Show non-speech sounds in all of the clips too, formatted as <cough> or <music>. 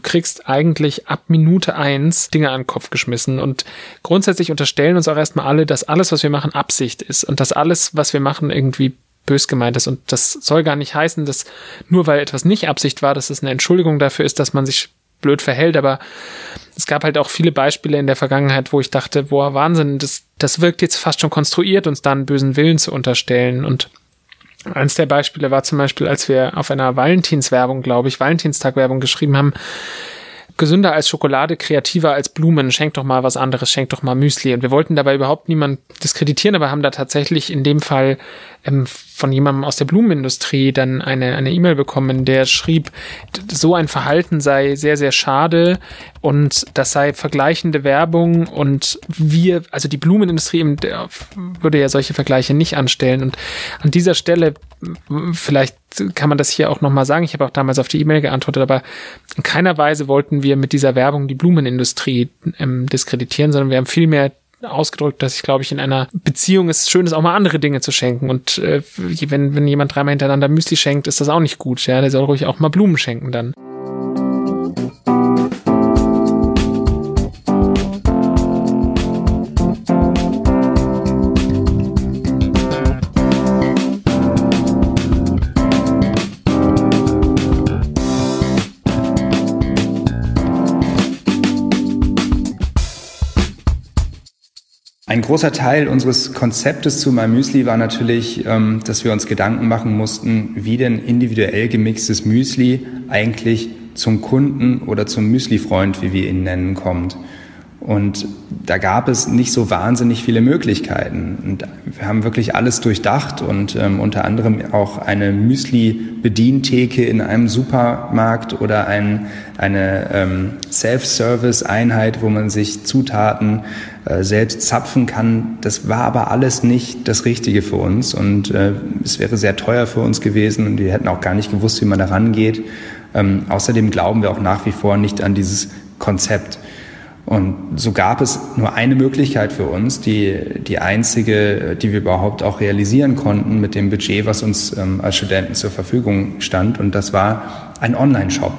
du kriegst eigentlich ab Minute eins Dinge an den Kopf geschmissen und grundsätzlich unterstellen uns auch erstmal alle, dass alles, was wir machen, Absicht ist und dass alles, was wir machen, irgendwie bös gemeint ist. Und das soll gar nicht heißen, dass nur weil etwas nicht Absicht war, dass es eine Entschuldigung dafür ist, dass man sich blöd verhält, aber es gab halt auch viele Beispiele in der Vergangenheit, wo ich dachte, boah, Wahnsinn, das, das wirkt jetzt fast schon konstruiert, uns da einen bösen Willen zu unterstellen. Und eins der Beispiele war zum Beispiel, als wir auf einer Valentinswerbung, glaube ich, Valentinstagwerbung geschrieben haben, gesünder als Schokolade, kreativer als Blumen, schenk doch mal was anderes, schenk doch mal Müsli. Und wir wollten dabei überhaupt niemand diskreditieren, aber haben da tatsächlich in dem Fall ähm, von jemandem aus der Blumenindustrie dann eine eine E-Mail bekommen, der schrieb, so ein Verhalten sei sehr, sehr schade und das sei vergleichende Werbung und wir, also die Blumenindustrie würde ja solche Vergleiche nicht anstellen. Und an dieser Stelle, vielleicht kann man das hier auch nochmal sagen, ich habe auch damals auf die E-Mail geantwortet, aber in keiner Weise wollten wir mit dieser Werbung die Blumenindustrie ähm, diskreditieren, sondern wir haben vielmehr ausgedrückt, dass ich glaube ich in einer Beziehung ist schön ist auch mal andere Dinge zu schenken. Und äh, wenn wenn jemand dreimal hintereinander Müsli schenkt, ist das auch nicht gut, ja, der soll ruhig auch mal Blumen schenken dann. Großer Teil unseres Konzeptes zu MyMüsli war natürlich, ähm, dass wir uns Gedanken machen mussten, wie denn individuell gemixtes Müsli eigentlich zum Kunden oder zum Müsli-Freund, wie wir ihn nennen, kommt. Und da gab es nicht so wahnsinnig viele Möglichkeiten. Und wir haben wirklich alles durchdacht und ähm, unter anderem auch eine Müsli-Bedientheke in einem Supermarkt oder ein, eine ähm, Self-Service-Einheit, wo man sich Zutaten äh, selbst zapfen kann. Das war aber alles nicht das Richtige für uns und äh, es wäre sehr teuer für uns gewesen und wir hätten auch gar nicht gewusst, wie man da rangeht. Ähm, außerdem glauben wir auch nach wie vor nicht an dieses Konzept. Und so gab es nur eine Möglichkeit für uns, die, die einzige, die wir überhaupt auch realisieren konnten mit dem Budget, was uns ähm, als Studenten zur Verfügung stand. Und das war ein Online-Shop.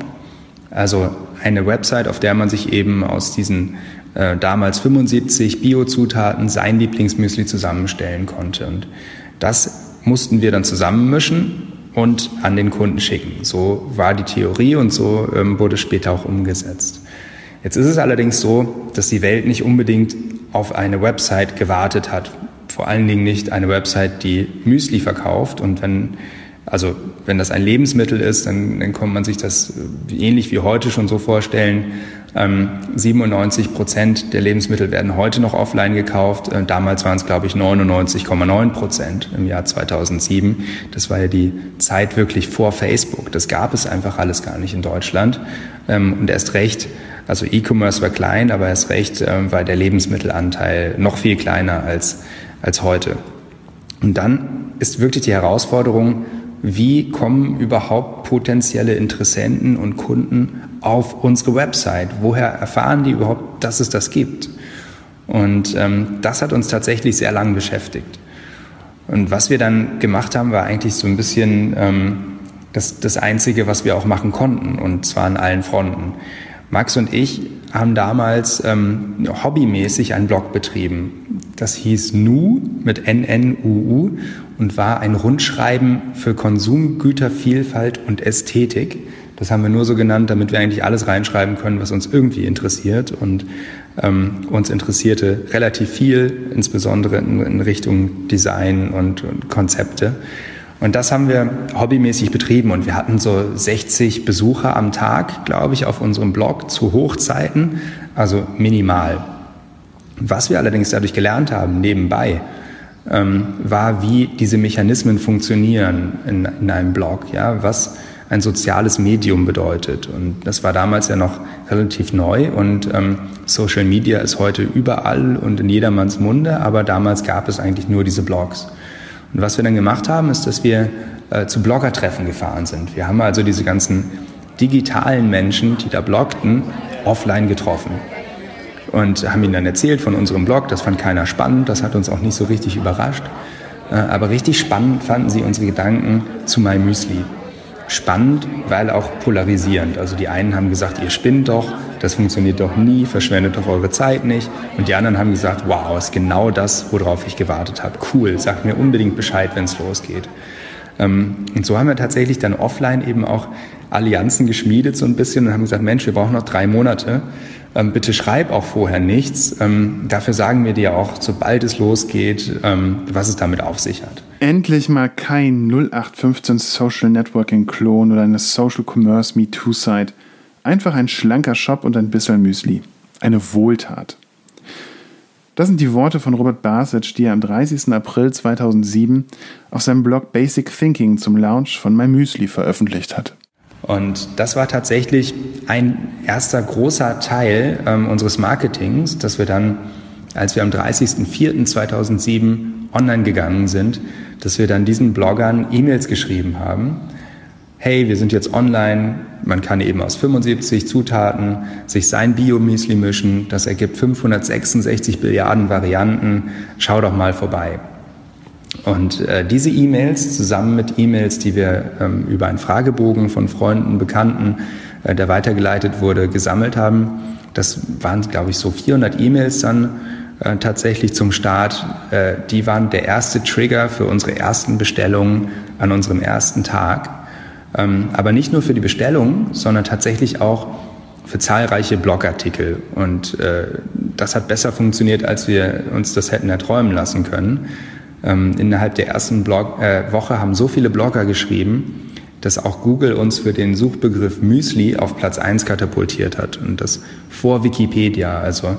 Also eine Website, auf der man sich eben aus diesen äh, damals 75 Biozutaten sein Lieblingsmüsli zusammenstellen konnte. Und das mussten wir dann zusammenmischen und an den Kunden schicken. So war die Theorie und so ähm, wurde später auch umgesetzt. Jetzt ist es allerdings so, dass die Welt nicht unbedingt auf eine Website gewartet hat. Vor allen Dingen nicht eine Website, die Müsli verkauft. Und wenn, also wenn das ein Lebensmittel ist, dann, dann kann man sich das ähnlich wie heute schon so vorstellen. Ähm, 97 Prozent der Lebensmittel werden heute noch offline gekauft. Äh, damals waren es, glaube ich, 99,9 Prozent im Jahr 2007. Das war ja die Zeit wirklich vor Facebook. Das gab es einfach alles gar nicht in Deutschland. Ähm, und erst recht also E-Commerce war klein, aber erst recht äh, war der Lebensmittelanteil noch viel kleiner als, als heute. Und dann ist wirklich die Herausforderung, wie kommen überhaupt potenzielle Interessenten und Kunden auf unsere Website? Woher erfahren die überhaupt, dass es das gibt? Und ähm, das hat uns tatsächlich sehr lang beschäftigt. Und was wir dann gemacht haben, war eigentlich so ein bisschen ähm, das, das Einzige, was wir auch machen konnten, und zwar an allen Fronten. Max und ich haben damals ähm, hobbymäßig einen Blog betrieben. Das hieß Nu mit NNUU und war ein Rundschreiben für Konsumgütervielfalt und Ästhetik. Das haben wir nur so genannt, damit wir eigentlich alles reinschreiben können, was uns irgendwie interessiert. Und ähm, uns interessierte relativ viel, insbesondere in, in Richtung Design und, und Konzepte. Und das haben wir hobbymäßig betrieben und wir hatten so 60 Besucher am Tag, glaube ich, auf unserem Blog zu Hochzeiten, also minimal. Was wir allerdings dadurch gelernt haben, nebenbei, ähm, war, wie diese Mechanismen funktionieren in, in einem Blog, ja, was ein soziales Medium bedeutet. Und das war damals ja noch relativ neu und ähm, Social Media ist heute überall und in jedermanns Munde, aber damals gab es eigentlich nur diese Blogs. Und was wir dann gemacht haben, ist, dass wir äh, zu Bloggertreffen gefahren sind. Wir haben also diese ganzen digitalen Menschen, die da bloggten, offline getroffen. Und haben ihnen dann erzählt von unserem Blog. Das fand keiner spannend, das hat uns auch nicht so richtig überrascht. Äh, aber richtig spannend fanden sie unsere Gedanken zu MyMüsli. spannend, weil auch polarisierend. Also die einen haben gesagt, ihr spinnt doch, das funktioniert doch nie, verschwendet doch eure Zeit nicht. Und die anderen haben gesagt, wow, ist genau das, worauf ich gewartet habe. Cool, sagt mir unbedingt Bescheid, wenn es losgeht. Ähm, und so haben wir tatsächlich dann offline eben auch Allianzen geschmiedet so ein bisschen und haben gesagt, Mensch, wir brauchen noch drei Monate. Ähm, bitte schreib auch vorher nichts. Ähm, dafür sagen wir dir auch, sobald es losgeht, was es damit auf sich hat. Endlich mal kein 0815 Social Networking Klon oder eine Social Commerce Me Too Site. Einfach ein schlanker Shop und ein bisschen Müsli. Eine Wohltat. Das sind die Worte von Robert Basic, die er am 30. April 2007 auf seinem Blog Basic Thinking zum Launch von MyMüsli veröffentlicht hat. Und das war tatsächlich ein erster großer Teil ähm, unseres Marketings, dass wir dann, als wir am 30.04.2007 online gegangen sind, dass wir dann diesen Bloggern E-Mails geschrieben haben. Hey, wir sind jetzt online, man kann eben aus 75 Zutaten sich sein Bio-Müsli mischen, das ergibt 566 Billiarden Varianten, schau doch mal vorbei. Und äh, diese E-Mails zusammen mit E-Mails, die wir ähm, über einen Fragebogen von Freunden, Bekannten, äh, der weitergeleitet wurde, gesammelt haben, das waren, glaube ich, so 400 E-Mails dann äh, tatsächlich zum Start. Äh, die waren der erste Trigger für unsere ersten Bestellungen an unserem ersten Tag. Ähm, aber nicht nur für die Bestellungen, sondern tatsächlich auch für zahlreiche Blogartikel. Und äh, das hat besser funktioniert, als wir uns das hätten erträumen lassen können. Ähm, innerhalb der ersten Blog, äh, Woche haben so viele Blogger geschrieben, dass auch Google uns für den Suchbegriff Müsli auf Platz 1 katapultiert hat und das vor Wikipedia, also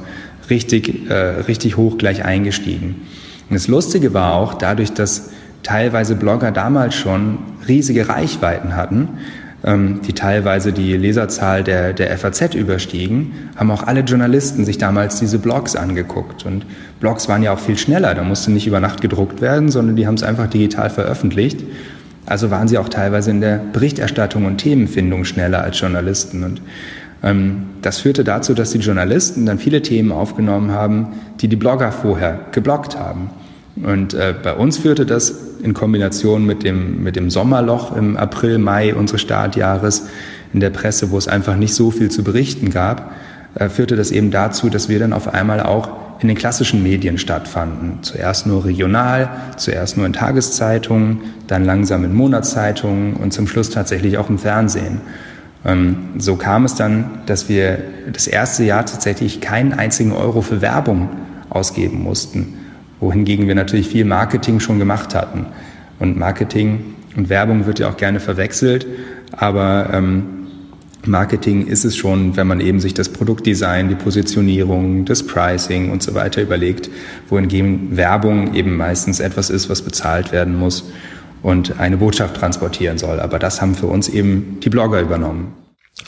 richtig, äh, richtig hoch gleich eingestiegen. Und das Lustige war auch, dadurch, dass teilweise Blogger damals schon riesige Reichweiten hatten, ähm, die teilweise die Leserzahl der, der FAZ überstiegen, haben auch alle Journalisten sich damals diese Blogs angeguckt. Und Blogs waren ja auch viel schneller, da musste nicht über Nacht gedruckt werden, sondern die haben es einfach digital veröffentlicht. Also waren sie auch teilweise in der Berichterstattung und Themenfindung schneller als Journalisten. Und ähm, das führte dazu, dass die Journalisten dann viele Themen aufgenommen haben, die die Blogger vorher geblockt haben. Und äh, bei uns führte das in Kombination mit dem, mit dem Sommerloch im April, Mai unseres Startjahres in der Presse, wo es einfach nicht so viel zu berichten gab, äh, führte das eben dazu, dass wir dann auf einmal auch in den klassischen Medien stattfanden. Zuerst nur regional, zuerst nur in Tageszeitungen, dann langsam in Monatszeitungen und zum Schluss tatsächlich auch im Fernsehen. Ähm, so kam es dann, dass wir das erste Jahr tatsächlich keinen einzigen Euro für Werbung ausgeben mussten wohingegen wir natürlich viel Marketing schon gemacht hatten. Und Marketing und Werbung wird ja auch gerne verwechselt, aber ähm, Marketing ist es schon, wenn man eben sich das Produktdesign, die Positionierung, das Pricing und so weiter überlegt, wohingegen Werbung eben meistens etwas ist, was bezahlt werden muss und eine Botschaft transportieren soll. Aber das haben für uns eben die Blogger übernommen.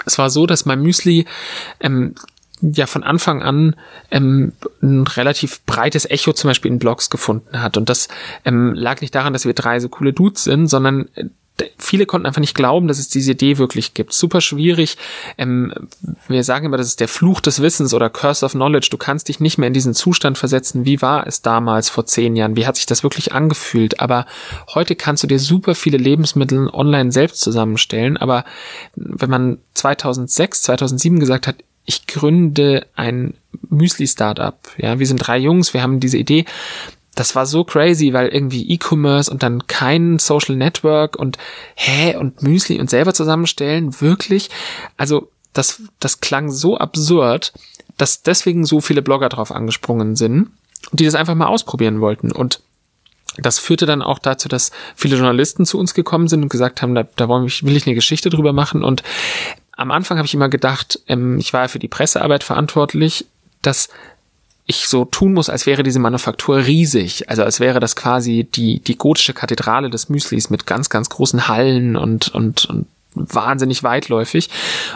Es war so, dass mein Müsli ähm, ja von Anfang an ähm, ein relativ breites Echo zum Beispiel in Blogs gefunden hat. Und das ähm, lag nicht daran, dass wir drei so coole Dudes sind, sondern äh, viele konnten einfach nicht glauben, dass es diese Idee wirklich gibt. Super schwierig. Ähm, wir sagen immer, das ist der Fluch des Wissens oder Curse of Knowledge. Du kannst dich nicht mehr in diesen Zustand versetzen. Wie war es damals vor zehn Jahren? Wie hat sich das wirklich angefühlt? Aber heute kannst du dir super viele Lebensmittel online selbst zusammenstellen. Aber wenn man 2006, 2007 gesagt hat, ich gründe ein Müsli-Startup. Ja, wir sind drei Jungs, wir haben diese Idee. Das war so crazy, weil irgendwie E-Commerce und dann kein Social Network und hä und Müsli und selber zusammenstellen, wirklich. Also das, das klang so absurd, dass deswegen so viele Blogger drauf angesprungen sind die das einfach mal ausprobieren wollten. Und das führte dann auch dazu, dass viele Journalisten zu uns gekommen sind und gesagt haben, da, da will ich eine Geschichte drüber machen. Und am Anfang habe ich immer gedacht, ähm, ich war ja für die Pressearbeit verantwortlich, dass ich so tun muss, als wäre diese Manufaktur riesig. Also als wäre das quasi die, die gotische Kathedrale des Müslis mit ganz, ganz großen Hallen und, und, und wahnsinnig weitläufig.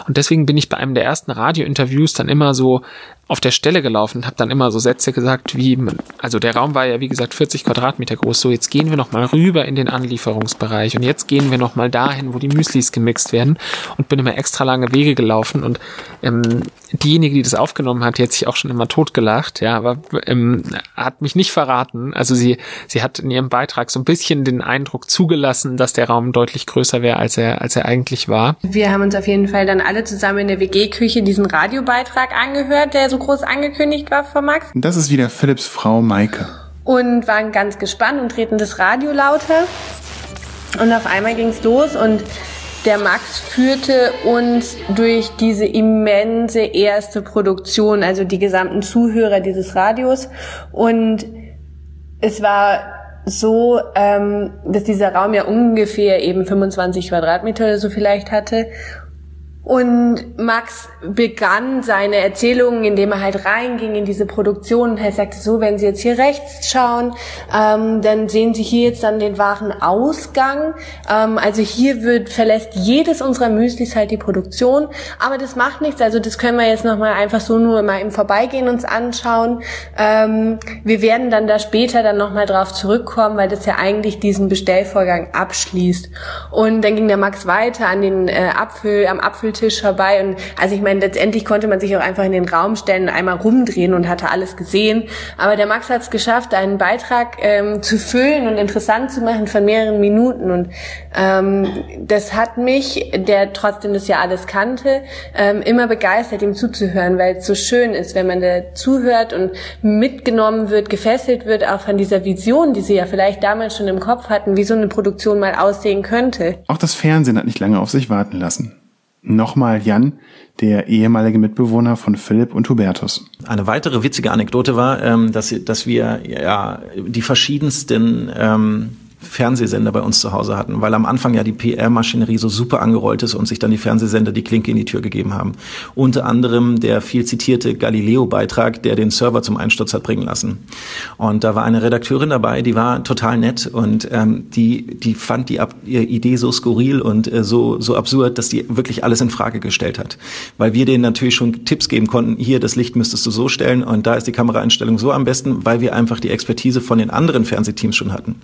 Und deswegen bin ich bei einem der ersten Radiointerviews dann immer so auf der Stelle gelaufen und habe dann immer so Sätze gesagt wie, also der Raum war ja wie gesagt 40 Quadratmeter groß, so jetzt gehen wir nochmal rüber in den Anlieferungsbereich und jetzt gehen wir nochmal dahin, wo die Müslis gemixt werden und bin immer extra lange Wege gelaufen und ähm, diejenige, die das aufgenommen hat, die hat sich auch schon immer totgelacht, ja, aber ähm, hat mich nicht verraten. Also sie, sie hat in ihrem Beitrag so ein bisschen den Eindruck zugelassen, dass der Raum deutlich größer wäre, als er, als er eigentlich war. Wir haben uns auf jeden Fall dann alle zusammen in der WG-Küche diesen Radiobeitrag angehört, der so groß angekündigt war von Max. Das ist wieder Philipps Frau Maike. Und waren ganz gespannt und treten das Radio lauter. Und auf einmal ging's los und der Max führte uns durch diese immense erste Produktion, also die gesamten Zuhörer dieses Radios. Und es war so, ähm, dass dieser Raum ja ungefähr eben 25 Quadratmeter oder so vielleicht hatte. Und Max begann seine Erzählungen, indem er halt reinging in diese Produktion und er sagte, so, wenn Sie jetzt hier rechts schauen, ähm, dann sehen Sie hier jetzt dann den wahren Ausgang. Ähm, also hier wird, verlässt jedes unserer Müslis halt die Produktion, aber das macht nichts, also das können wir jetzt nochmal einfach so nur mal im Vorbeigehen uns anschauen. Ähm, wir werden dann da später dann nochmal drauf zurückkommen, weil das ja eigentlich diesen Bestellvorgang abschließt. Und dann ging der Max weiter an den äh, Apfel, am Apfel Tisch vorbei. Und also ich meine, letztendlich konnte man sich auch einfach in den Raum stellen, einmal rumdrehen und hatte alles gesehen. Aber der Max hat es geschafft, einen Beitrag ähm, zu füllen und interessant zu machen von mehreren Minuten. Und ähm, das hat mich, der trotzdem das ja alles kannte, ähm, immer begeistert, ihm zuzuhören, weil es so schön ist, wenn man da zuhört und mitgenommen wird, gefesselt wird, auch von dieser Vision, die sie ja vielleicht damals schon im Kopf hatten, wie so eine Produktion mal aussehen könnte. Auch das Fernsehen hat nicht lange auf sich warten lassen. Nochmal Jan, der ehemalige Mitbewohner von Philipp und Hubertus. Eine weitere witzige Anekdote war, ähm, dass, wir ja die verschiedensten ähm, Fernsehsender bei uns zu Hause hatten, weil am Anfang ja die PR-Maschinerie so super angerollt ist und sich dann die Fernsehsender die Klinke in die Tür gegeben haben. Unter anderem der viel zitierte Galileo-Beitrag, der den Server zum Einsturz hat bringen lassen. Und da war eine Redakteurin dabei, die war total nett und ähm, die, die fand die Ab Idee so skurril und äh, so, so absurd, dass die wirklich alles in Frage gestellt hat. Weil wir denen natürlich schon Tipps geben konnten, hier, das Licht müsstest du so stellen und da ist die Kameraeinstellung so am besten, weil wir einfach die Expertise von den anderen Fernsehteams schon hatten.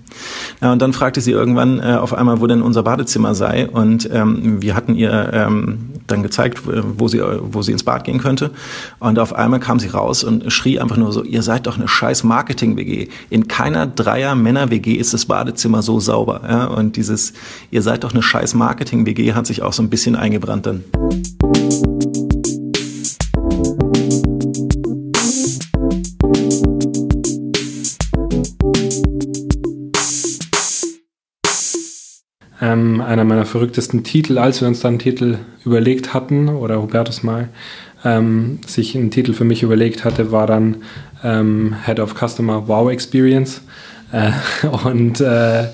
Ja, und dann fragte sie irgendwann äh, auf einmal, wo denn unser Badezimmer sei. Und ähm, wir hatten ihr ähm, dann gezeigt, wo sie, wo sie ins Bad gehen könnte. Und auf einmal kam sie raus und schrie einfach nur so, ihr seid doch eine scheiß Marketing-WG. In keiner Dreier-Männer-WG ist das Badezimmer so sauber. Ja? Und dieses, ihr seid doch eine scheiß Marketing-WG hat sich auch so ein bisschen eingebrannt dann. Einer meiner verrücktesten Titel, als wir uns dann einen Titel überlegt hatten, oder Hubertus mal, ähm, sich einen Titel für mich überlegt hatte, war dann ähm, Head of Customer Wow Experience. Äh, <laughs> und äh,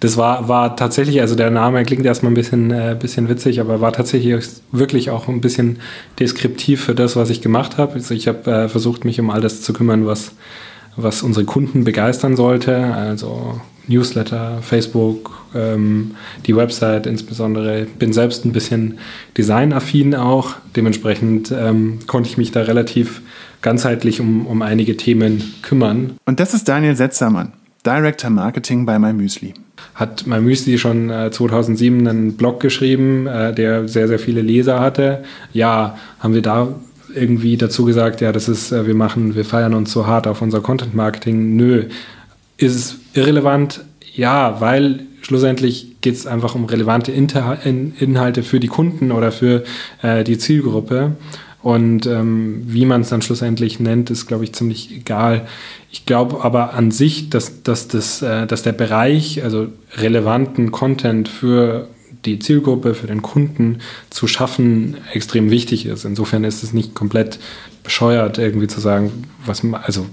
das war, war tatsächlich, also der Name klingt erstmal ein bisschen, äh, bisschen witzig, aber war tatsächlich wirklich auch ein bisschen deskriptiv für das, was ich gemacht habe. Also ich habe äh, versucht, mich um all das zu kümmern, was, was unsere Kunden begeistern sollte. Also Newsletter, Facebook, ähm, die Website insbesondere. Bin selbst ein bisschen designaffin auch. Dementsprechend ähm, konnte ich mich da relativ ganzheitlich um, um einige Themen kümmern. Und das ist Daniel Setzermann, Director Marketing bei MyMüsli. Hat MyMüsli schon äh, 2007 einen Blog geschrieben, äh, der sehr, sehr viele Leser hatte. Ja, haben wir da irgendwie dazu gesagt, ja, das ist, äh, wir machen, wir feiern uns so hart auf unser Content Marketing. Nö. Ist es irrelevant? Ja, weil schlussendlich geht es einfach um relevante Inhalte für die Kunden oder für äh, die Zielgruppe. Und ähm, wie man es dann schlussendlich nennt, ist, glaube ich, ziemlich egal. Ich glaube aber an sich, dass, dass, das, äh, dass der Bereich, also relevanten Content für die Zielgruppe, für den Kunden zu schaffen, extrem wichtig ist. Insofern ist es nicht komplett bescheuert, irgendwie zu sagen, was, also,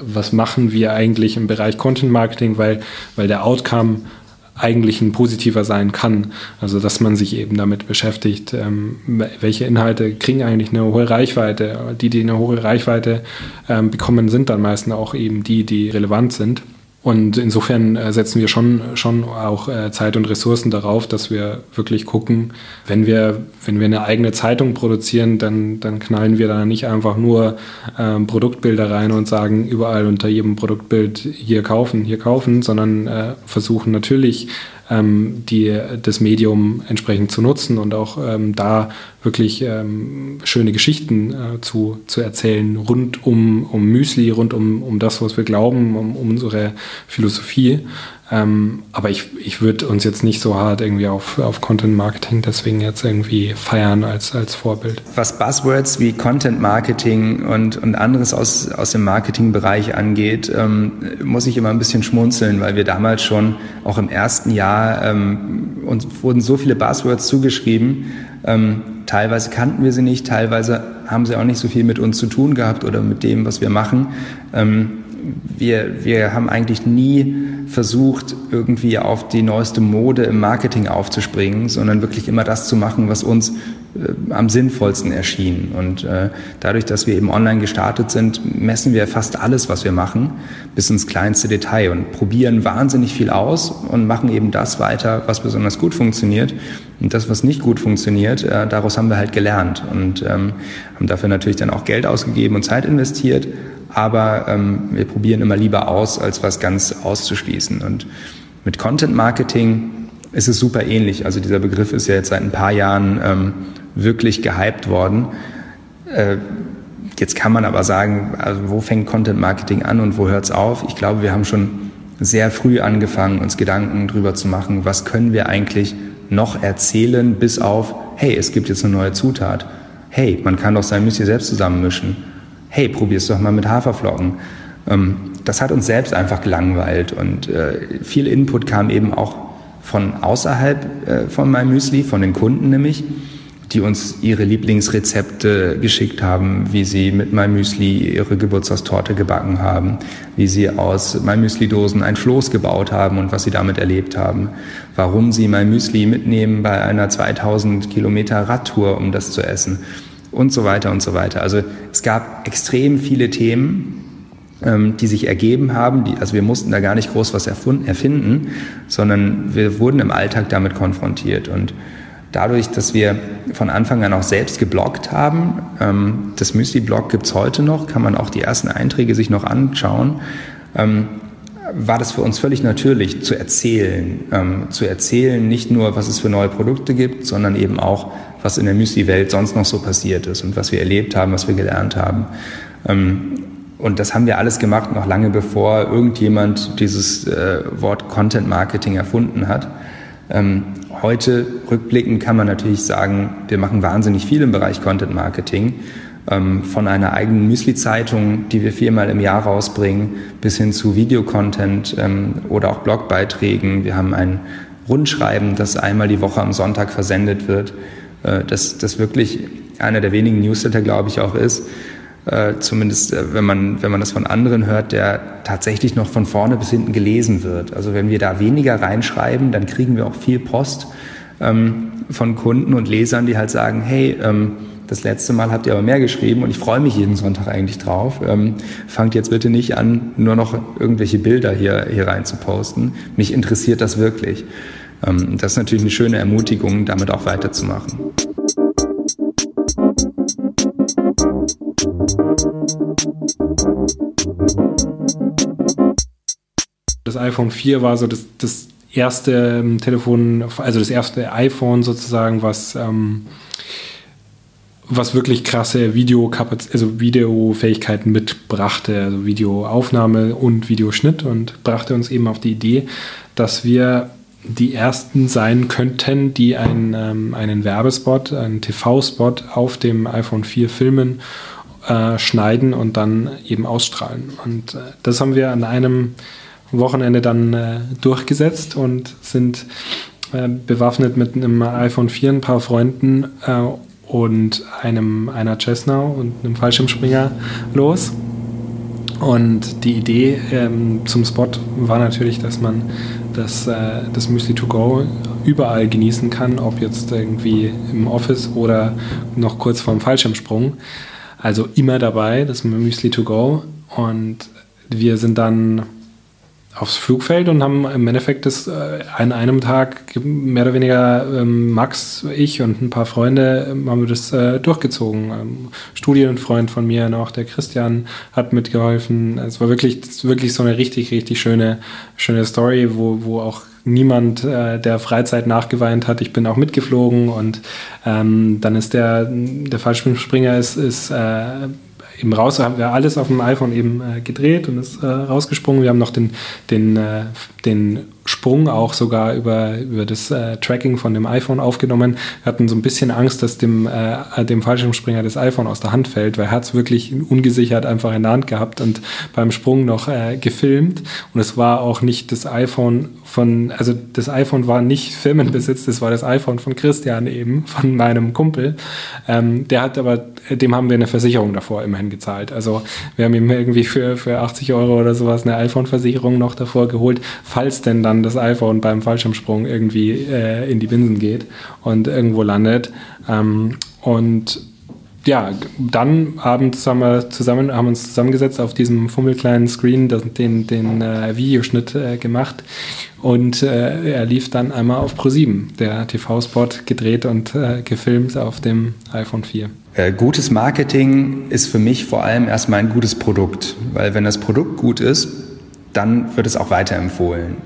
was machen wir eigentlich im Bereich Content Marketing, weil, weil der Outcome eigentlich ein positiver sein kann. Also dass man sich eben damit beschäftigt, ähm, welche Inhalte kriegen eigentlich eine hohe Reichweite. Die, die eine hohe Reichweite ähm, bekommen, sind dann meistens auch eben die, die relevant sind. Und insofern äh, setzen wir schon, schon auch äh, Zeit und Ressourcen darauf, dass wir wirklich gucken, wenn wir, wenn wir eine eigene Zeitung produzieren, dann, dann knallen wir da nicht einfach nur ähm, Produktbilder rein und sagen überall unter jedem Produktbild hier kaufen, hier kaufen, sondern äh, versuchen natürlich ähm, die, das Medium entsprechend zu nutzen und auch ähm, da wirklich ähm, schöne Geschichten äh, zu, zu erzählen rund um, um Müsli, rund um, um das, was wir glauben, um, um unsere Philosophie. Ähm, aber ich, ich würde uns jetzt nicht so hart irgendwie auf, auf Content Marketing deswegen jetzt irgendwie feiern als, als Vorbild. Was Buzzwords wie Content Marketing und, und anderes aus, aus dem Marketingbereich angeht, ähm, muss ich immer ein bisschen schmunzeln, weil wir damals schon auch im ersten Jahr ähm, uns wurden so viele Buzzwords zugeschrieben. Ähm, teilweise kannten wir sie nicht, teilweise haben sie auch nicht so viel mit uns zu tun gehabt oder mit dem, was wir machen. Ähm, wir, wir haben eigentlich nie versucht, irgendwie auf die neueste Mode im Marketing aufzuspringen, sondern wirklich immer das zu machen, was uns am sinnvollsten erschien. Und äh, dadurch, dass wir eben online gestartet sind, messen wir fast alles, was wir machen, bis ins kleinste Detail und probieren wahnsinnig viel aus und machen eben das weiter, was besonders gut funktioniert. Und das, was nicht gut funktioniert, äh, daraus haben wir halt gelernt und ähm, haben dafür natürlich dann auch Geld ausgegeben und Zeit investiert aber ähm, wir probieren immer lieber aus, als was ganz auszuschließen. Und mit Content Marketing ist es super ähnlich. Also dieser Begriff ist ja jetzt seit ein paar Jahren ähm, wirklich gehypt worden. Äh, jetzt kann man aber sagen, also wo fängt Content Marketing an und wo hört es auf? Ich glaube, wir haben schon sehr früh angefangen, uns Gedanken darüber zu machen, was können wir eigentlich noch erzählen, bis auf, hey, es gibt jetzt eine neue Zutat. Hey, man kann doch sein Müsli selbst zusammenmischen hey, probier's doch mal mit Haferflocken. Ähm, das hat uns selbst einfach gelangweilt und äh, viel Input kam eben auch von außerhalb äh, von meinem Müsli, von den Kunden nämlich, die uns ihre Lieblingsrezepte geschickt haben, wie sie mit meinem Müsli ihre Geburtstagstorte gebacken haben, wie sie aus meinem Müsli-Dosen ein Floß gebaut haben und was sie damit erlebt haben, warum sie mein Müsli mitnehmen bei einer 2000 Kilometer Radtour, um das zu essen und so weiter und so weiter. Also es gab extrem viele Themen, ähm, die sich ergeben haben. Also wir mussten da gar nicht groß was erfinden, sondern wir wurden im Alltag damit konfrontiert. Und dadurch, dass wir von Anfang an auch selbst gebloggt haben, ähm, das Müsli-Blog gibt's heute noch, kann man auch die ersten Einträge sich noch anschauen, ähm, war das für uns völlig natürlich zu erzählen. Ähm, zu erzählen nicht nur, was es für neue Produkte gibt, sondern eben auch, was in der Müsli-Welt sonst noch so passiert ist und was wir erlebt haben, was wir gelernt haben. Ähm, und das haben wir alles gemacht, noch lange bevor irgendjemand dieses äh, Wort Content Marketing erfunden hat. Ähm, heute rückblickend kann man natürlich sagen, wir machen wahnsinnig viel im Bereich Content Marketing. Ähm, von einer eigenen Müsli-Zeitung, die wir viermal im Jahr rausbringen, bis hin zu Videocontent ähm, oder auch Blogbeiträgen. Wir haben ein Rundschreiben, das einmal die Woche am Sonntag versendet wird äh, dass das wirklich einer der wenigen Newsletter, glaube ich, auch ist, äh, zumindest äh, wenn man, wenn man das von anderen hört, der tatsächlich noch von vorne bis hinten gelesen wird. Also wenn wir da weniger reinschreiben, dann kriegen wir auch viel Post ähm, von Kunden und Lesern, die halt sagen, hey, ähm, das letzte Mal habt ihr aber mehr geschrieben und ich freue mich jeden Sonntag eigentlich drauf. Ähm, fangt jetzt bitte nicht an, nur noch irgendwelche Bilder hier, hier rein zu posten. Mich interessiert das wirklich. Ähm, das ist natürlich eine schöne Ermutigung, damit auch weiterzumachen. Das iPhone 4 war so das, das erste ähm, Telefon, also das erste iPhone sozusagen, was, ähm, was wirklich krasse also Videofähigkeiten mitbrachte, also Videoaufnahme und Videoschnitt und brachte uns eben auf die Idee, dass wir die ersten sein könnten, die einen, ähm, einen Werbespot, einen TV-Spot auf dem iPhone 4 filmen, äh, schneiden und dann eben ausstrahlen. Und äh, das haben wir an einem Wochenende dann äh, durchgesetzt und sind äh, bewaffnet mit einem iPhone 4, ein paar Freunden äh, und einem, einer Cessna und einem Fallschirmspringer los. Und die Idee ähm, zum Spot war natürlich, dass man das, äh, das Müsli to go überall genießen kann, ob jetzt irgendwie im Office oder noch kurz vorm Fallschirmsprung. Also immer dabei, das Müsli to go. Und wir sind dann aufs Flugfeld und haben im Endeffekt das äh, an einem Tag mehr oder weniger ähm, Max, ich und ein paar Freunde ähm, haben wir das äh, durchgezogen. Ähm, Studienfreund von mir noch, der Christian, hat mitgeholfen. Es war wirklich, wirklich so eine richtig, richtig schöne, schöne Story, wo, wo auch niemand, äh, der Freizeit nachgeweint hat. Ich bin auch mitgeflogen und ähm, dann ist der, der Fallschirmspringer ist, ist äh, eben raus, haben wir alles auf dem iPhone eben äh, gedreht und ist äh, rausgesprungen. Wir haben noch den, den, äh, den Sprung auch sogar über, über das äh, Tracking von dem iPhone aufgenommen. Wir hatten so ein bisschen Angst, dass dem, äh, dem Fallschirmspringer das iPhone aus der Hand fällt, weil er hat es wirklich ungesichert einfach in der Hand gehabt und beim Sprung noch äh, gefilmt. Und es war auch nicht das iPhone von, also das iPhone war nicht Firmenbesitz, das war das iPhone von Christian eben, von meinem Kumpel. Ähm, der hat aber, dem haben wir eine Versicherung davor immerhin gezahlt. Also wir haben ihm irgendwie für, für 80 Euro oder sowas eine iPhone-Versicherung noch davor geholt, falls denn dann das iPhone beim Fallschirmsprung irgendwie äh, in die Binsen geht und irgendwo landet. Ähm, und ja, dann abends haben wir zusammen, haben uns zusammengesetzt auf diesem fummelkleinen Screen, den, den äh, Videoschnitt äh, gemacht und äh, er lief dann einmal auf Pro7, der TV-Spot gedreht und äh, gefilmt auf dem iPhone 4. Äh, gutes Marketing ist für mich vor allem erstmal ein gutes Produkt, weil wenn das Produkt gut ist, dann wird es auch weiterempfohlen.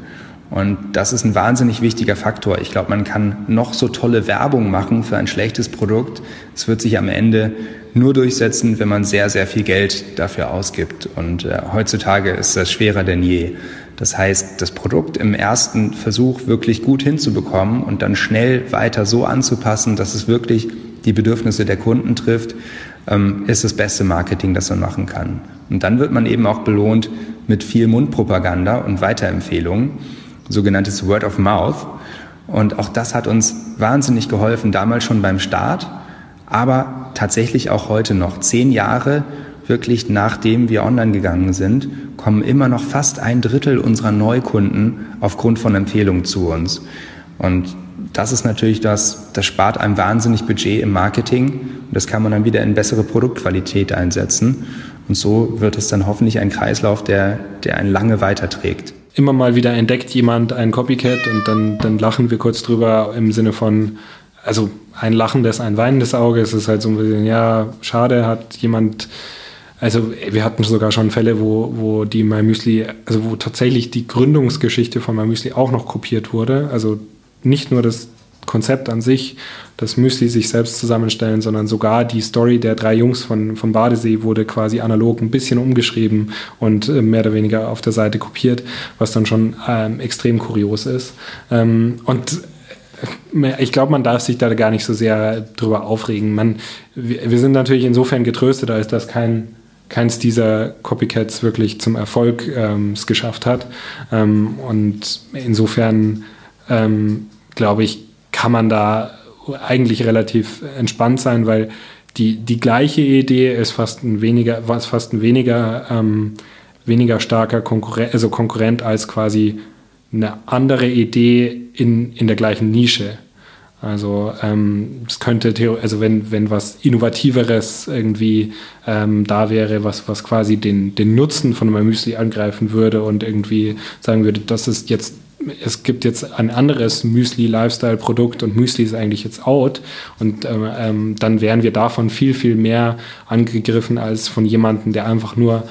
Und das ist ein wahnsinnig wichtiger Faktor. Ich glaube, man kann noch so tolle Werbung machen für ein schlechtes Produkt. Es wird sich am Ende nur durchsetzen, wenn man sehr, sehr viel Geld dafür ausgibt. Und äh, heutzutage ist das schwerer denn je. Das heißt, das Produkt im ersten Versuch wirklich gut hinzubekommen und dann schnell weiter so anzupassen, dass es wirklich die Bedürfnisse der Kunden trifft, ähm, ist das beste Marketing, das man machen kann. Und dann wird man eben auch belohnt mit viel Mundpropaganda und Weiterempfehlungen sogenanntes Word of Mouth. Und auch das hat uns wahnsinnig geholfen, damals schon beim Start, aber tatsächlich auch heute noch. Zehn Jahre wirklich nachdem wir online gegangen sind, kommen immer noch fast ein Drittel unserer Neukunden aufgrund von Empfehlungen zu uns. Und das ist natürlich das, das spart einem wahnsinnig Budget im Marketing und das kann man dann wieder in bessere Produktqualität einsetzen. Und so wird es dann hoffentlich ein Kreislauf, der, der einen lange weiterträgt immer mal wieder entdeckt jemand einen Copycat und dann, dann lachen wir kurz drüber im Sinne von, also ein lachendes, ein weinendes Auge. Es ist halt so ein bisschen, ja, schade, hat jemand, also wir hatten sogar schon Fälle, wo, wo die MyMüsli, also wo tatsächlich die Gründungsgeschichte von MyMüsli auch noch kopiert wurde. Also nicht nur das Konzept an sich, das Müsli sich selbst zusammenstellen, sondern sogar die Story der drei Jungs von, von Badesee wurde quasi analog ein bisschen umgeschrieben und äh, mehr oder weniger auf der Seite kopiert, was dann schon ähm, extrem kurios ist. Ähm, und äh, ich glaube, man darf sich da gar nicht so sehr drüber aufregen. Man, wir, sind natürlich insofern getröstet, als dass kein keins dieser Copycats wirklich zum Erfolg ähm, es geschafft hat. Ähm, und insofern ähm, glaube ich, kann man da eigentlich relativ entspannt sein, weil die, die gleiche Idee ist fast ein weniger, was fast ein weniger, ähm, weniger starker Konkurrent, also Konkurrent als quasi eine andere Idee in, in der gleichen Nische. Also ähm, könnte, also wenn, wenn was Innovativeres irgendwie ähm, da wäre, was, was quasi den, den Nutzen von einem Müsli angreifen würde und irgendwie sagen würde, das ist jetzt es gibt jetzt ein anderes Müsli-Lifestyle-Produkt und Müsli ist eigentlich jetzt out und ähm, ähm, dann wären wir davon viel, viel mehr angegriffen als von jemandem, der einfach nur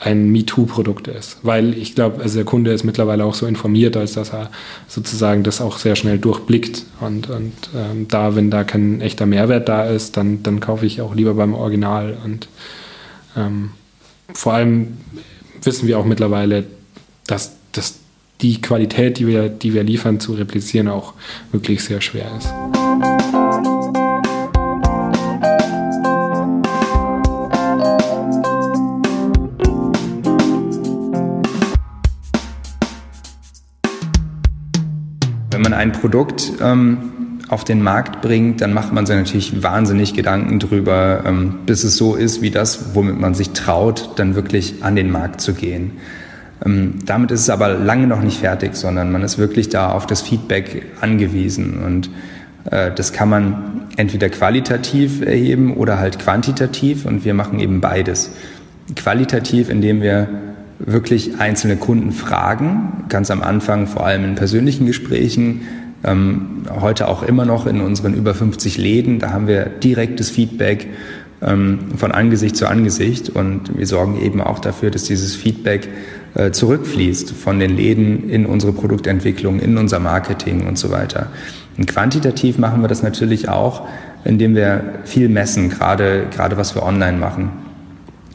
ein MeToo-Produkt ist. Weil ich glaube, also der Kunde ist mittlerweile auch so informiert, als dass er sozusagen das auch sehr schnell durchblickt. Und, und ähm, da, wenn da kein echter Mehrwert da ist, dann, dann kaufe ich auch lieber beim Original. Und ähm, vor allem wissen wir auch mittlerweile, dass das die Qualität, die wir, die wir liefern, zu replizieren, auch wirklich sehr schwer ist. Wenn man ein Produkt ähm, auf den Markt bringt, dann macht man sich natürlich wahnsinnig Gedanken drüber, ähm, bis es so ist wie das, womit man sich traut, dann wirklich an den Markt zu gehen. Ähm, damit ist es aber lange noch nicht fertig, sondern man ist wirklich da auf das Feedback angewiesen. Und äh, das kann man entweder qualitativ erheben oder halt quantitativ. Und wir machen eben beides. Qualitativ, indem wir wirklich einzelne Kunden fragen, ganz am Anfang vor allem in persönlichen Gesprächen, ähm, heute auch immer noch in unseren über 50 Läden, da haben wir direktes Feedback ähm, von Angesicht zu Angesicht und wir sorgen eben auch dafür, dass dieses Feedback zurückfließt von den Läden in unsere Produktentwicklung, in unser Marketing und so weiter. Und quantitativ machen wir das natürlich auch, indem wir viel messen, gerade, gerade was wir online machen.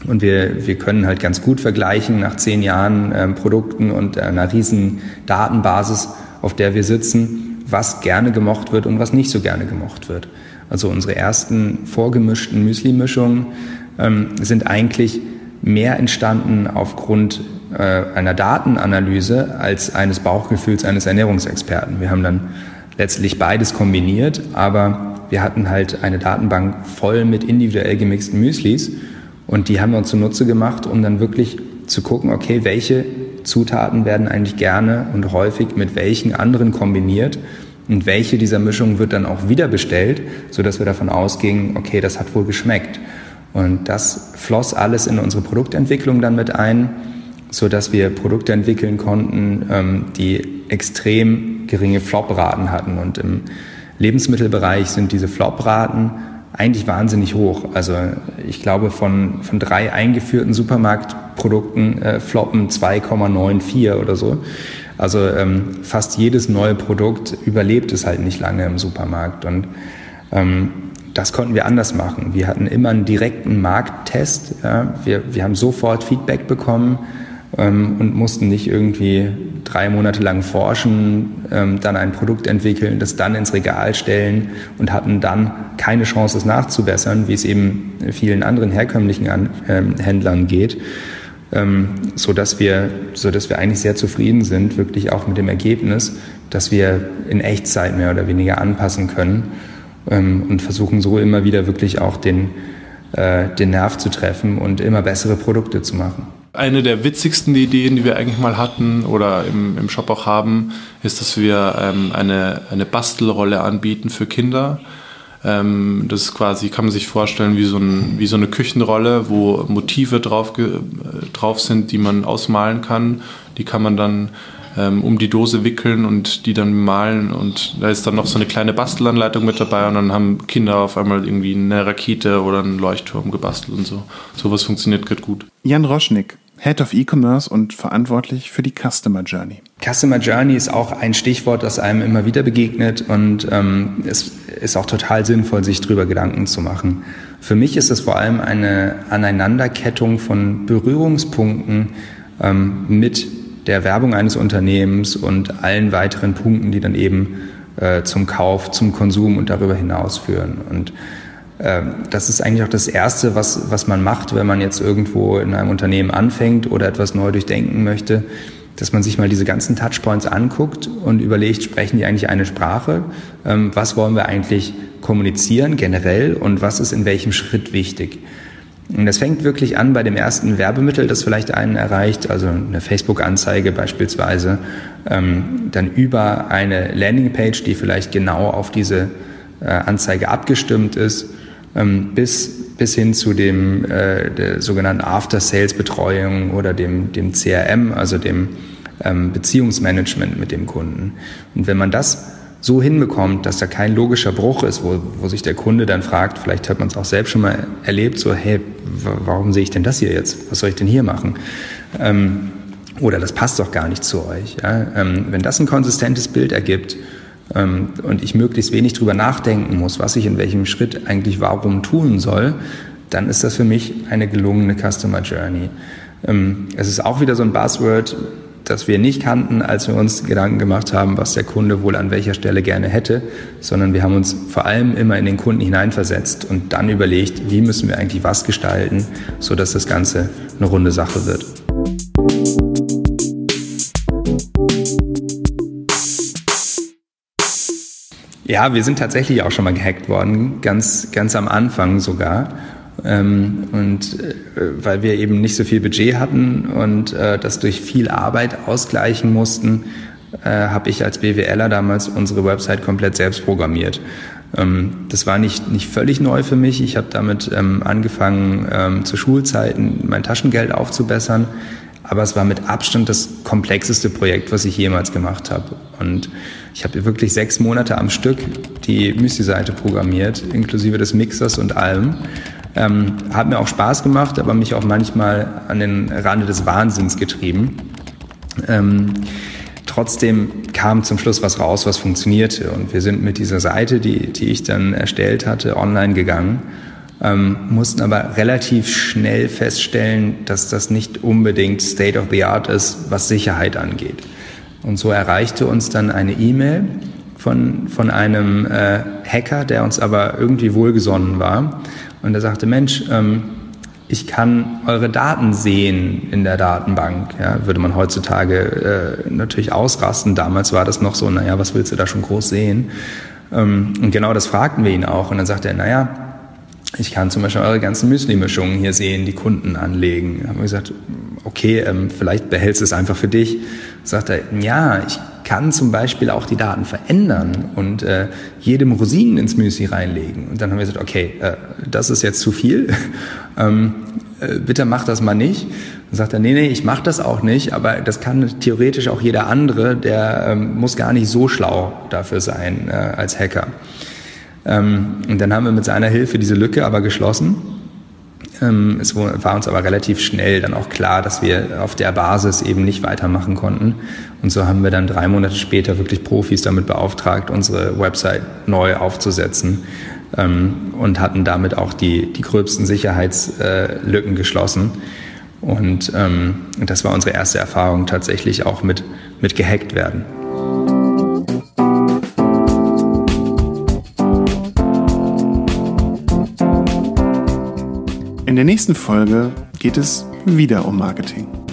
Und wir, wir können halt ganz gut vergleichen nach zehn Jahren ähm, Produkten und einer riesen Datenbasis, auf der wir sitzen, was gerne gemocht wird und was nicht so gerne gemocht wird. Also unsere ersten vorgemischten Müsli-Mischungen ähm, sind eigentlich mehr entstanden aufgrund äh, einer Datenanalyse als eines Bauchgefühls eines Ernährungsexperten. Wir haben dann letztlich beides kombiniert, aber wir hatten halt eine Datenbank voll mit individuell gemixten Müslis und die haben wir uns zunutze gemacht, um dann wirklich zu gucken, okay, welche Zutaten werden eigentlich gerne und häufig mit welchen anderen kombiniert und welche dieser Mischungen wird dann auch wieder bestellt, sodass wir davon ausgingen, okay, das hat wohl geschmeckt. Und das floss alles in unsere Produktentwicklung dann mit ein, sodass wir Produkte entwickeln konnten, ähm, die extrem geringe Flop-Raten hatten. Und im Lebensmittelbereich sind diese Flop-Raten eigentlich wahnsinnig hoch. Also ich glaube, von, von drei eingeführten Supermarktprodukten äh, floppen 2,94 oder so. Also ähm, fast jedes neue Produkt überlebt es halt nicht lange im Supermarkt. Und ähm, das konnten wir anders machen. Wir hatten immer einen direkten Markttest. Ja. Wir, wir haben sofort Feedback bekommen ähm, und mussten nicht irgendwie drei Monate lang forschen, ähm, dann ein Produkt entwickeln, das dann ins Regal stellen und hatten dann keine Chance, es nachzubessern, wie es eben vielen anderen herkömmlichen An ähm, Händlern geht. Ähm, so dass wir, so dass wir eigentlich sehr zufrieden sind, wirklich auch mit dem Ergebnis, dass wir in Echtzeit mehr oder weniger anpassen können ähm, und versuchen so immer wieder wirklich auch den, äh, den Nerv zu treffen und immer bessere Produkte zu machen. Eine der witzigsten Ideen, die wir eigentlich mal hatten oder im, im Shop auch haben, ist, dass wir ähm, eine, eine Bastelrolle anbieten für Kinder. Ähm, das quasi, kann man sich vorstellen, wie so, ein, wie so eine Küchenrolle, wo Motive drauf, drauf sind, die man ausmalen kann. Die kann man dann ähm, um die Dose wickeln und die dann malen. Und da ist dann noch so eine kleine Bastelanleitung mit dabei und dann haben Kinder auf einmal irgendwie eine Rakete oder einen Leuchtturm gebastelt und so. Sowas funktioniert gerade gut. Jan Roschnick, Head of E-Commerce und verantwortlich für die Customer Journey. Customer Journey ist auch ein Stichwort, das einem immer wieder begegnet und ähm, es ist auch total sinnvoll, sich darüber Gedanken zu machen. Für mich ist es vor allem eine Aneinanderkettung von Berührungspunkten ähm, mit der Werbung eines Unternehmens und allen weiteren Punkten, die dann eben äh, zum Kauf, zum Konsum und darüber hinaus führen. Und das ist eigentlich auch das Erste, was, was man macht, wenn man jetzt irgendwo in einem Unternehmen anfängt oder etwas neu durchdenken möchte, dass man sich mal diese ganzen Touchpoints anguckt und überlegt, sprechen die eigentlich eine Sprache? Ähm, was wollen wir eigentlich kommunizieren generell und was ist in welchem Schritt wichtig? Und das fängt wirklich an bei dem ersten Werbemittel, das vielleicht einen erreicht, also eine Facebook-Anzeige beispielsweise, ähm, dann über eine Landingpage, die vielleicht genau auf diese äh, Anzeige abgestimmt ist, ähm, bis, bis hin zu dem äh, der sogenannten After-Sales-Betreuung oder dem, dem CRM, also dem ähm, Beziehungsmanagement mit dem Kunden. Und wenn man das so hinbekommt, dass da kein logischer Bruch ist, wo, wo sich der Kunde dann fragt, vielleicht hat man es auch selbst schon mal erlebt, so, hey, warum sehe ich denn das hier jetzt? Was soll ich denn hier machen? Ähm, oder das passt doch gar nicht zu euch. Ja? Ähm, wenn das ein konsistentes Bild ergibt ähm, und ich möglichst wenig drüber nachdenken muss, was ich in welchem Schritt eigentlich warum tun soll, dann ist das für mich eine gelungene Customer Journey. Ähm, es ist auch wieder so ein Buzzword, das wir nicht kannten, als wir uns Gedanken gemacht haben, was der Kunde wohl an welcher Stelle gerne hätte, sondern wir haben uns vor allem immer in den Kunden hineinversetzt und dann überlegt, wie müssen wir eigentlich was gestalten, sodass das Ganze eine runde Sache wird. Ja, wir sind tatsächlich auch schon mal gehackt worden, ganz, ganz am Anfang sogar. Ähm, und äh, weil wir eben nicht so viel Budget hatten und äh, das durch viel Arbeit ausgleichen mussten, äh, habe ich als BWLer damals unsere Website komplett selbst programmiert. Ähm, das war nicht, nicht völlig neu für mich. Ich habe damit ähm, angefangen, ähm, zu Schulzeiten mein Taschengeld aufzubessern. Aber es war mit Abstand das komplexeste Projekt, was ich jemals gemacht habe. Und ich habe wirklich sechs Monate am Stück die Müsli-Seite programmiert, inklusive des Mixers und allem. Ähm, hat mir auch Spaß gemacht, aber mich auch manchmal an den Rande des Wahnsinns getrieben. Ähm, trotzdem kam zum Schluss was raus, was funktionierte. Und wir sind mit dieser Seite, die, die ich dann erstellt hatte, online gegangen, ähm, mussten aber relativ schnell feststellen, dass das nicht unbedingt State of the Art ist, was Sicherheit angeht. Und so erreichte uns dann eine E-Mail von, von einem äh, Hacker, der uns aber irgendwie wohlgesonnen war. Und er sagte, Mensch, ähm, ich kann eure Daten sehen in der Datenbank. Ja, würde man heutzutage äh, natürlich ausrasten. Damals war das noch so, naja, was willst du da schon groß sehen? Ähm, und genau das fragten wir ihn auch. Und dann sagte er, naja, ich kann zum Beispiel eure ganzen Müsli-Mischungen hier sehen, die Kunden anlegen. Da haben wir gesagt, okay, ähm, vielleicht behältst du es einfach für dich. Sagt er, ja, ich kann zum Beispiel auch die Daten verändern und äh, jedem Rosinen ins Müsli reinlegen. Und dann haben wir gesagt, okay, äh, das ist jetzt zu viel. <laughs> ähm, äh, bitte mach das mal nicht. Dann sagt er, nee, nee, ich mach das auch nicht, aber das kann theoretisch auch jeder andere, der ähm, muss gar nicht so schlau dafür sein äh, als Hacker. Ähm, und dann haben wir mit seiner Hilfe diese Lücke aber geschlossen. Ähm, es war uns aber relativ schnell dann auch klar, dass wir auf der Basis eben nicht weitermachen konnten. Und so haben wir dann drei Monate später wirklich Profis damit beauftragt, unsere Website neu aufzusetzen ähm, und hatten damit auch die, die gröbsten Sicherheitslücken geschlossen. Und das war unsere erste Erfahrung tatsächlich auch mit, mit gehackt werden. In der nächsten Folge geht es wieder um Marketing.